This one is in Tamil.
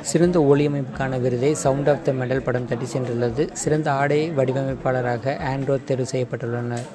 சிறந்த ஒளியமைப்புக்கான விருதை சவுண்ட் ஆஃப் த மெடல் படம் தட்டி சென்றுள்ளது. சிறந்த ஆடை வடிவமைப்பாளராக ஆண்ட்ரோ தேர்வு செய்யப்பட்டுள்ளனர்.